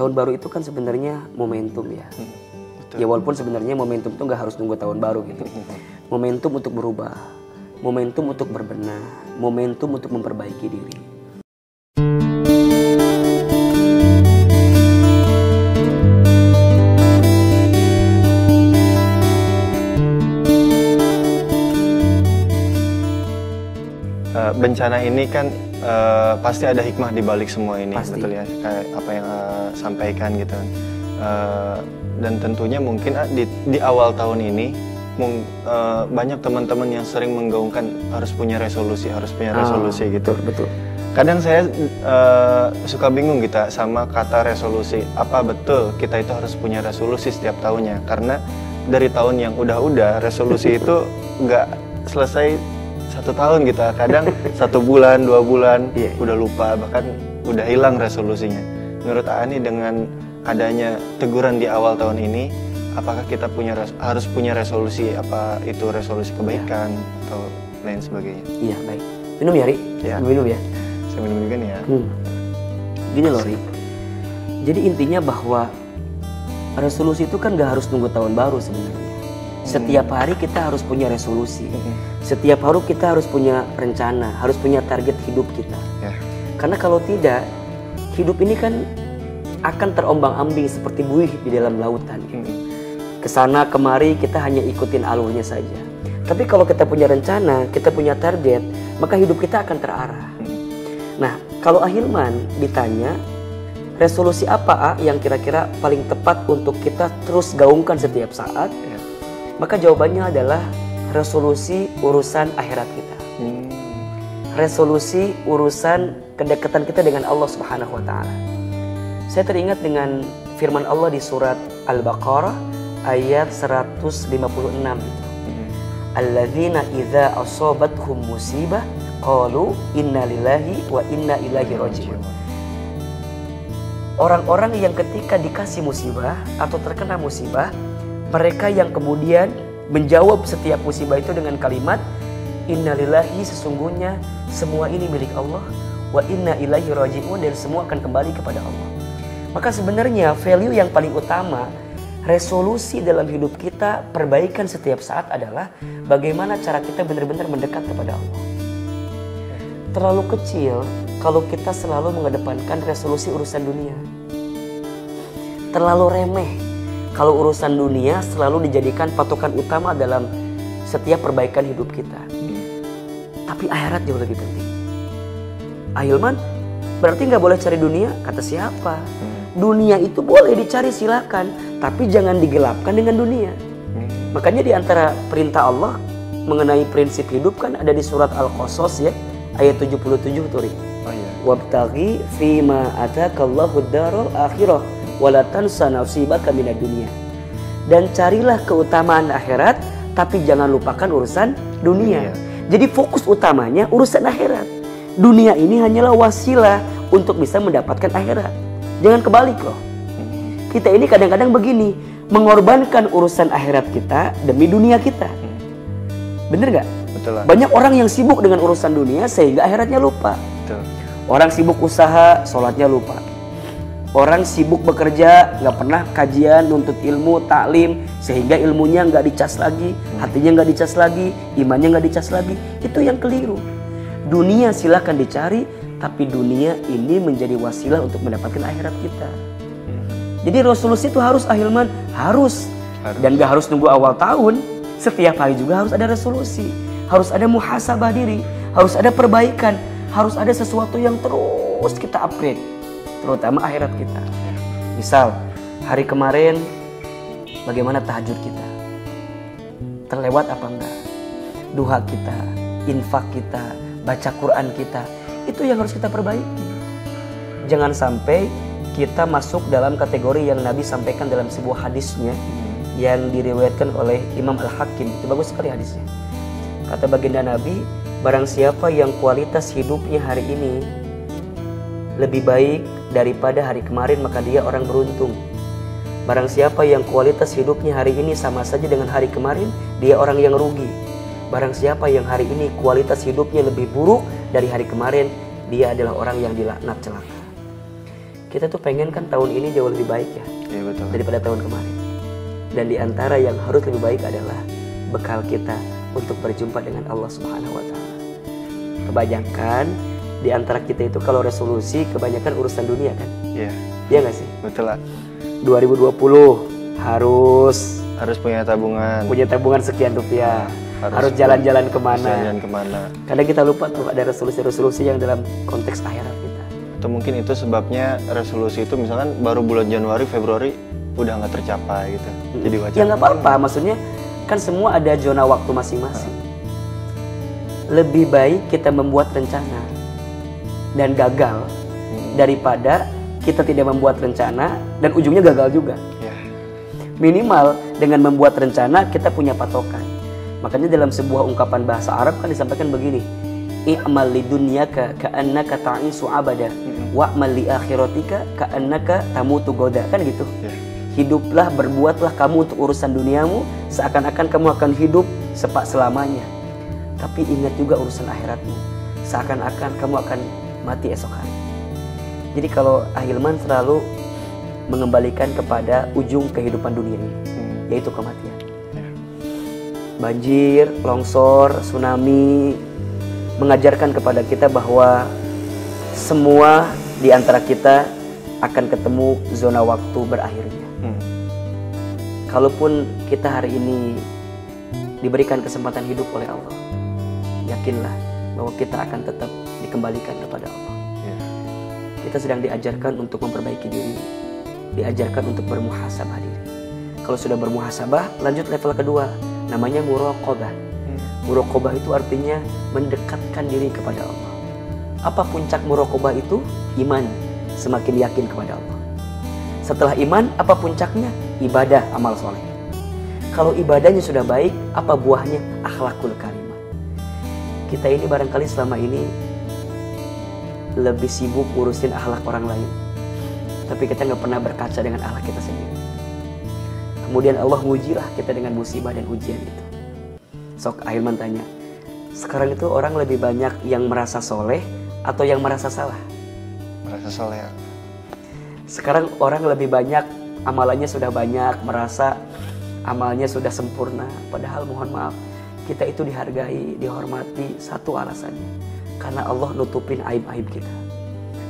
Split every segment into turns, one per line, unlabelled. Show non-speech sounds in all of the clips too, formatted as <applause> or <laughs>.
tahun baru itu kan sebenarnya momentum ya. Ya walaupun sebenarnya momentum itu nggak harus nunggu tahun baru gitu. Momentum untuk berubah, momentum untuk berbenah, momentum untuk memperbaiki diri.
Eh, bencana ini kan eh, pasti ada hikmah di balik semua ini
Pasti.
betul ya kayak apa yang eh, sampaikan gitu. Eh, dan tentunya mungkin ah, di, di awal tahun ini mung- eh, banyak teman-teman yang sering menggaungkan harus punya resolusi harus punya resolusi
Ah,
gitu
betul, betul.
kadang saya eh, suka bingung kita sama kata resolusi apa betul kita itu harus punya resolusi setiap tahunnya karena dari tahun yang udah-udah resolusi <laughs> itu nggak selesai satu tahun kita kadang <laughs> satu bulan dua bulan
Iya.
udah lupa bahkan udah hilang resolusinya menurut Ani dengan adanya teguran di awal tahun ini apakah kita punya harus punya resolusi apa itu resolusi kebaikan atau lain sebagainya
Iya baik. Minum ya Ri?
Ya.
Minum ya.
saya minum juga nih ya
Hmm. Gini loh Ri. Jadi intinya bahwa resolusi itu kan gak harus nunggu tahun baru sebenarnya. Setiap hari kita harus punya resolusi. Setiap hari kita harus punya rencana, harus punya target hidup kita.
ya
Karena kalau tidak, hidup ini kan akan terombang-ambing seperti buih di dalam lautan. gitu. Ke sana kemari kita hanya ikutin alurnya saja. Tapi kalau kita punya rencana, kita punya target, maka hidup kita akan terarah. Nah, kalau Ahilman ditanya, resolusi apa A yang kira-kira paling tepat untuk kita terus gaungkan setiap saat? Maka jawabannya adalah resolusi urusan akhirat kita.
Hmm.
Resolusi urusan kedekatan kita dengan Allah Subhanahu wa taala. Saya teringat dengan firman Allah di surat Al-Baqarah ayat 156 itu. Alladzina idza asabathum musibah qalu inna lillahi wa inna ilaihi raji'un. Orang-orang yang ketika dikasih musibah atau terkena musibah, mereka yang kemudian menjawab setiap musibah itu dengan kalimat innalillahi sesungguhnya semua ini milik Allah wa inna ilaihi raji'un dan semua akan kembali kepada Allah. Maka sebenarnya value yang paling utama resolusi dalam hidup kita perbaikan setiap saat adalah bagaimana cara kita benar-benar mendekat kepada Allah. Terlalu kecil kalau kita selalu mengedepankan resolusi urusan dunia. Terlalu remeh kalau urusan dunia selalu dijadikan patokan utama dalam setiap perbaikan hidup kita. Tapi akhirat jauh lebih penting. Ahilman, berarti nggak boleh cari dunia? Kata siapa? Dunia itu boleh dicari silakan, tapi jangan digelapkan dengan dunia. Makanya di antara perintah Allah mengenai prinsip hidup kan ada di surat Al-Qasas ya, ayat 77 tuh.
Oh iya.
Wabtaghi fima atakallahu darul akhirah wala tansa nasibaka minad dunia. Dan carilah keutamaan akhirat tapi jangan lupakan urusan dunia.
Dunia.
Jadi fokus utamanya urusan akhirat. Dunia ini hanyalah wasilah untuk bisa mendapatkan akhirat. Jangan kebalik loh. Kita ini kadang-kadang begini, mengorbankan urusan akhirat kita demi dunia kita. Bener nggak?
Betul lah.
Banyak orang yang sibuk dengan urusan dunia sehingga akhiratnya lupa.
Betul.
Orang sibuk usaha, sholatnya lupa. Orang sibuk bekerja, nggak pernah kajian, nuntut ilmu, taklim, sehingga ilmunya nggak dicas lagi, hatinya nggak dicas lagi, imannya nggak dicas lagi. Itu yang keliru. Dunia silakan dicari, tapi dunia ini menjadi wasilah untuk mendapatkan akhirat kita. Jadi resolusi itu harus ahilman, harus.
Harus.
Dan gak harus nunggu awal tahun. Setiap hari juga harus ada resolusi. Harus ada muhasabah diri. Harus ada perbaikan. Harus ada sesuatu yang terus kita upgrade. Terutama akhirat kita. Misal, hari kemarin bagaimana tahajud kita? Terlewat apa enggak? Duha kita, infak kita, baca Quran kita. Itu yang harus kita perbaiki. Jangan sampai kita masuk dalam kategori yang Nabi sampaikan dalam sebuah hadisnya yang diriwayatkan oleh Imam Al-Hakim. Itu bagus sekali hadisnya. Kata baginda Nabi, barang siapa yang kualitas hidupnya hari ini lebih baik daripada hari kemarin maka dia orang beruntung. Barang siapa yang kualitas hidupnya hari ini sama saja dengan hari kemarin, dia orang yang rugi. Barang siapa yang hari ini kualitas hidupnya lebih buruk dari hari kemarin, dia adalah orang yang dilaknat celaka. kita tuh pengen kan tahun ini jauh lebih baik ya
Iya betul.
daripada tahun kemarin. Dan di antara yang harus lebih baik adalah bekal kita untuk berjumpa dengan Allah Subhanahu wa taala. Kebanyakan di antara kita itu kalau resolusi kebanyakan urusan dunia kan?
Iya,
Iya nggak sih?
betul lah.
2020 harus
Harus punya tabungan.
punya tabungan sekian rupiah.
Harus
jalan-jalan ke mana?
Jalan ke mana?
Kadang kita lupa tuh ada resolusi-resolusi yang dalam konteks akhirat kita.
Atau mungkin itu sebabnya resolusi itu misalkan baru bulan Januari, Februari udah nggak tercapai gitu. Jadi wajar.
Ya nggak apa-apa, maksudnya kan semua ada zona waktu masing-masing. Lebih baik kita membuat rencana dan gagal
Hmm.
daripada kita tidak membuat rencana dan ujungnya gagal juga.
Ya.
Minimal dengan membuat rencana kita punya patokan. Makanya dalam sebuah ungkapan bahasa Arab kan disampaikan begini. I'mal li dunyaka ka'annaka ta'isu abada wa'mal li akhiratika ka'annaka tamutu goda. Kan gitu.
Ya.
Hiduplah, berbuatlah kamu untuk urusan duniamu seakan-akan kamu akan hidup sepak selamanya. Tapi ingat juga urusan akhiratmu. Seakan-akan kamu akan mati esok hari. Jadi kalau Ahilman selalu mengembalikan kepada ujung kehidupan dunia ini,
Hmm.
yaitu kematian. Banjir, longsor, tsunami mengajarkan kepada kita bahwa semua di antara kita akan ketemu zona waktu berakhirnya.
Hmm.
Kalaupun kita hari ini diberikan kesempatan hidup oleh Allah, yakinlah bahwa kita akan tetap dikembalikan kepada Allah.
Ya.
Kita sedang diajarkan untuk memperbaiki diri, diajarkan untuk bermuhasabah diri. Kalau sudah bermuhasabah, lanjut level kedua, namanya muraqabah.
Hmm.
Muraqabah itu artinya mendekatkan diri kepada Allah. Apa puncak muraqabah itu? Iman, semakin yakin kepada Allah. Setelah iman, apa puncaknya? Ibadah, amal soleh. Kalau ibadahnya sudah baik, apa buahnya? Akhlakul karimah. Kita ini barangkali selama ini lebih sibuk ngurusin akhlak orang lain. Tapi kita nggak pernah berkaca dengan akhlak kita sendiri. Kemudian Allah ngujilah kita dengan musibah dan ujian itu. Sok Ahilman tanya, sekarang itu orang lebih banyak yang merasa soleh atau yang merasa salah?
Merasa soleh. ya.
Sekarang orang lebih banyak amalannya sudah banyak, merasa amalnya sudah sempurna. Padahal mohon maaf, kita itu dihargai, dihormati satu alasannya. Karena Allah nutupin aib-aib kita.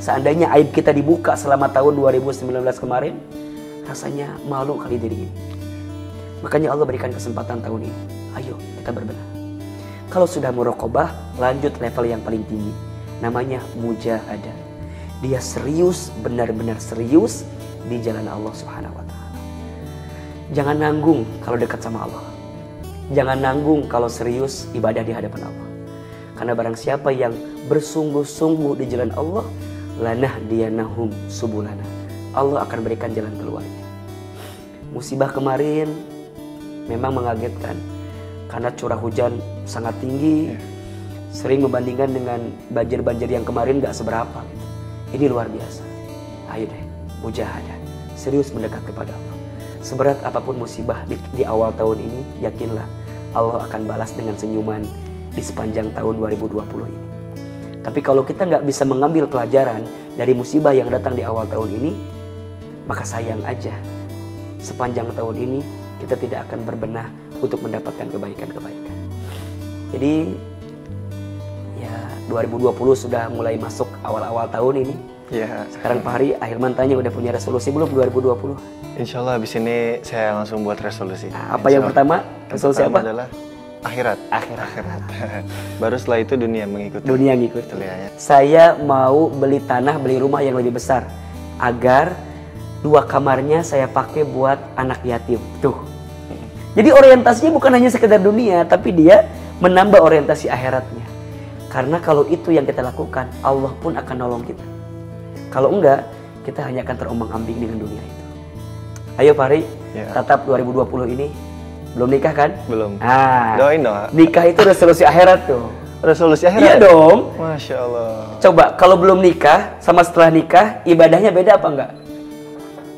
Seandainya aib kita dibuka selama tahun 2019 kemarin, rasanya malu kali diri ini. Makanya Allah berikan kesempatan tahun ini. Ayo kita berbenah. Kalau sudah murokobah, lanjut level yang paling tinggi. Namanya mujahadah. Dia serius, benar-benar serius di jalan Allah Subhanahu wa taala. Jangan nanggung kalau dekat sama Allah. Jangan nanggung kalau serius ibadah di hadapan Allah. Karena barang siapa yang bersungguh-sungguh di jalan Allah, lanah dia nahum subulana. Allah akan berikan jalan keluarnya. Musibah kemarin memang mengagetkan karena curah hujan sangat tinggi, sering membandingkan dengan banjir-banjir yang kemarin gak seberapa. Ini luar biasa. Ayo deh, mujahadah, serius mendekat kepada Allah. Seberat apa pun musibah di, di awal tahun ini, yakinlah Allah akan balas dengan senyuman di sepanjang tahun 2020 ini. Tapi kalau kita nggak bisa mengambil pelajaran dari musibah yang datang di awal tahun ini, maka sayang aja sepanjang tahun ini kita tidak akan berbenah untuk mendapatkan kebaikan-kebaikan. Jadi ya 2020 sudah mulai masuk awal-awal tahun ini.
Ya.
Sekarang Pak Hari, Ahilman tanya udah punya resolusi belum 2020?
Insya Allah habis ini saya langsung buat resolusi.
Nah, apa yang pertama? Resolusi
Yang pertama
apa?
adalah akhirat.
Akhirat. <laughs>
Baru setelah itu dunia mengikuti.
Dunia
ya, ya.
Saya mau beli tanah, beli rumah yang lebih besar agar dua kamarnya saya pakai buat anak yatim. Tuh. Jadi orientasinya bukan hanya sekedar dunia, tapi dia menambah orientasi akhiratnya. Karena kalau itu yang kita lakukan, Allah pun akan nolong kita. Kalau enggak, kita hanya akan terombang-ambing dengan dunia itu. Ayo Pari,
Ya.
tatap 2020 ini belum nikah kan?
Belum.
Ah,
Doain dong.
Nikah itu resolusi akhirat tuh.
Resolusi akhirat.
Iya dong.
Masya Allah.
Coba kalau belum nikah sama setelah nikah ibadahnya beda apa enggak?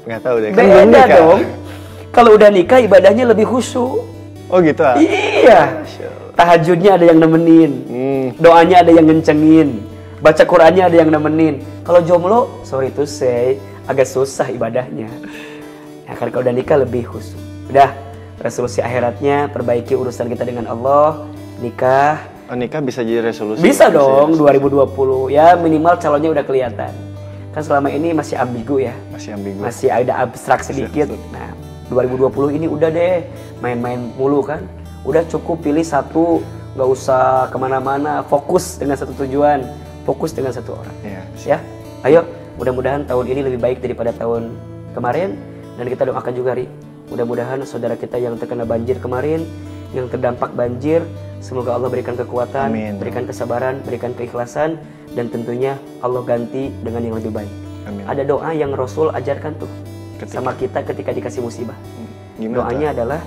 Nggak tahu deh. kan
Beda
nikah.
dong. Kalau udah nikah ibadahnya lebih khusyuk.
Oh gitu ah.
Iya. Tahajudnya ada yang nemenin.
Hmm.
Doanya ada yang ngencengin. Baca Qur'annya ada yang nemenin. Kalau jomblo, sorry to say, agak susah ibadahnya. Ya kan kalau udah nikah lebih khusus. Udah resolusi akhiratnya perbaiki urusan kita dengan Allah, nikah.
Oh, nikah bisa jadi resolusi.
Bisa dong
ya?
2020 ya minimal calonnya udah kelihatan. Kan selama ini masih ambigu ya.
Masih ambigu.
Masih ada abstrak sedikit. Nah, 2020 ini udah deh main-main mulu kan. Udah cukup pilih satu, nggak usah ke mana-mana. Fokus dengan satu tujuan, fokus dengan satu orang.
Iya.
Ya, ayo mudah-mudahan tahun ini lebih baik daripada tahun kemarin dan kita doakan juga Ri. Mudah-mudahan saudara kita yang terkena banjir kemarin, yang terdampak banjir, semoga Allah berikan kekuatan,
Amin.
berikan kesabaran, berikan keikhlasan dan tentunya Allah ganti dengan yang lebih baik.
Amin.
Ada doa yang Rasul ajarkan tuh
Ketika-
sama kita ketika dikasih musibah.
Gimana
Doanya
tuh?
adalah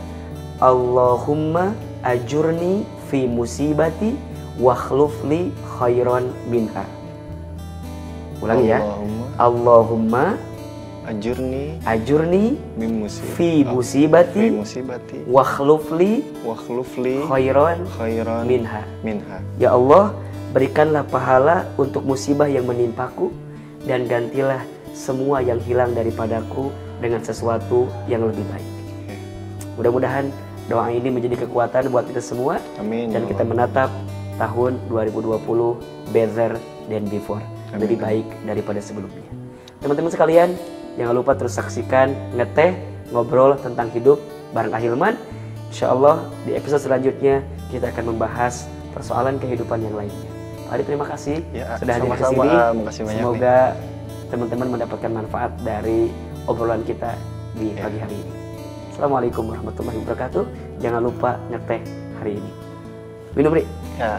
Allahumma ajurni fi musibati wakhlufli khairan minha. Ulangi ya.
Allahumma ajurni
ajurni
min musib
fi
fi
musibati
musibati
wakhlufli
wa khlufli
khairan
khairan
minha.
minha.
Ya Allah, berikanlah pahala untuk musibah yang menimpaku dan gantilah semua yang hilang daripadaku dengan sesuatu yang lebih baik. Mudah-mudahan doa ini menjadi kekuatan buat kita semua
Amin.
dan
ya
kita menatap tahun 2020 better than before.
Amin.
Lebih baik daripada sebelumnya. Teman-teman sekalian, jangan lupa terus saksikan ngeteh ngobrol tentang hidup bareng Ahilman. Insya Allah di episode selanjutnya kita akan membahas persoalan kehidupan yang lainnya. Pak Adi terima kasih
Ya,
sudah hadir
sama-sama,
sini.
Ah,
Semoga teman-teman mendapatkan manfaat dari obrolan kita di
Ya.
pagi hari ini. Assalamualaikum warahmatullahi wabarakatuh. Jangan lupa ngeteh hari ini. Minum, Ri.
Ya.